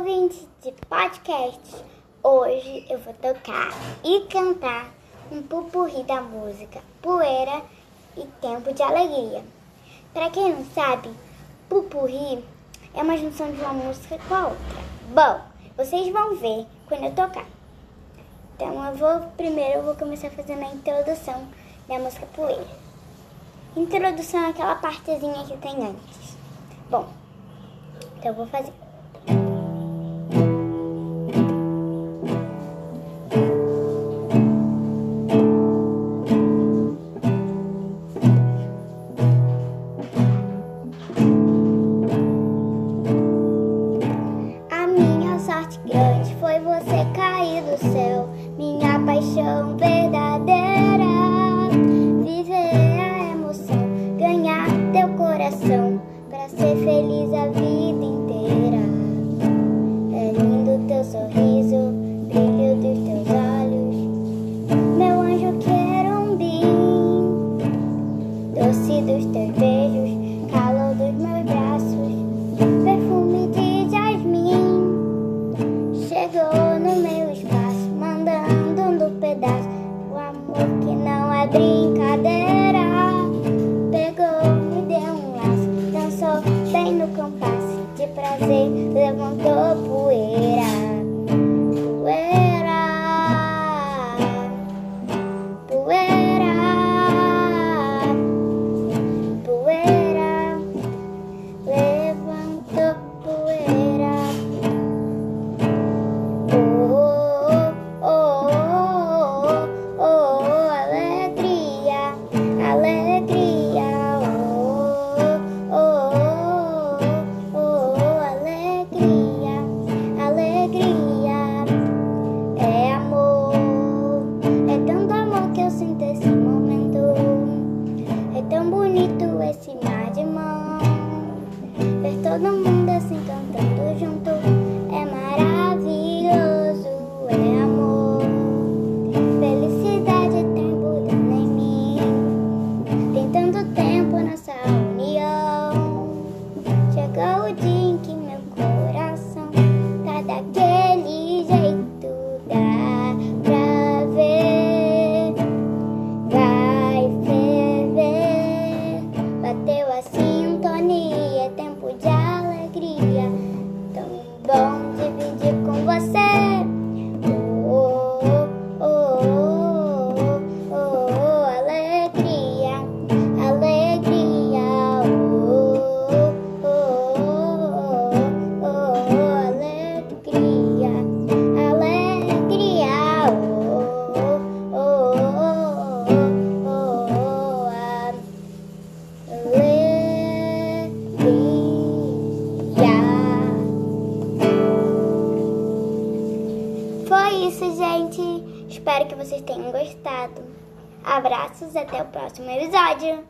ouvintes de podcast. Hoje eu vou tocar e cantar um pupurri da música Poeira e Tempo de Alegria. Para quem não sabe, pupurri é uma junção de uma música com a outra. Bom, vocês vão ver quando eu tocar. Então eu vou primeiro eu vou começar fazendo a introdução da música Poeira. Introdução é aquela partezinha que tem antes. Bom, então eu vou fazer. Ser feliz a vida inteira. É lindo teu sorriso, brilho dos teus olhos, meu anjo querubim, doce dos teus beijos, calor dos meus braços, perfume de jasmim. Chegou no meu espaço, mandando um pedaço. O amor que não é brincadeira. Levantou poeira. Isso, gente. Espero que vocês tenham gostado. Abraços, até o próximo episódio.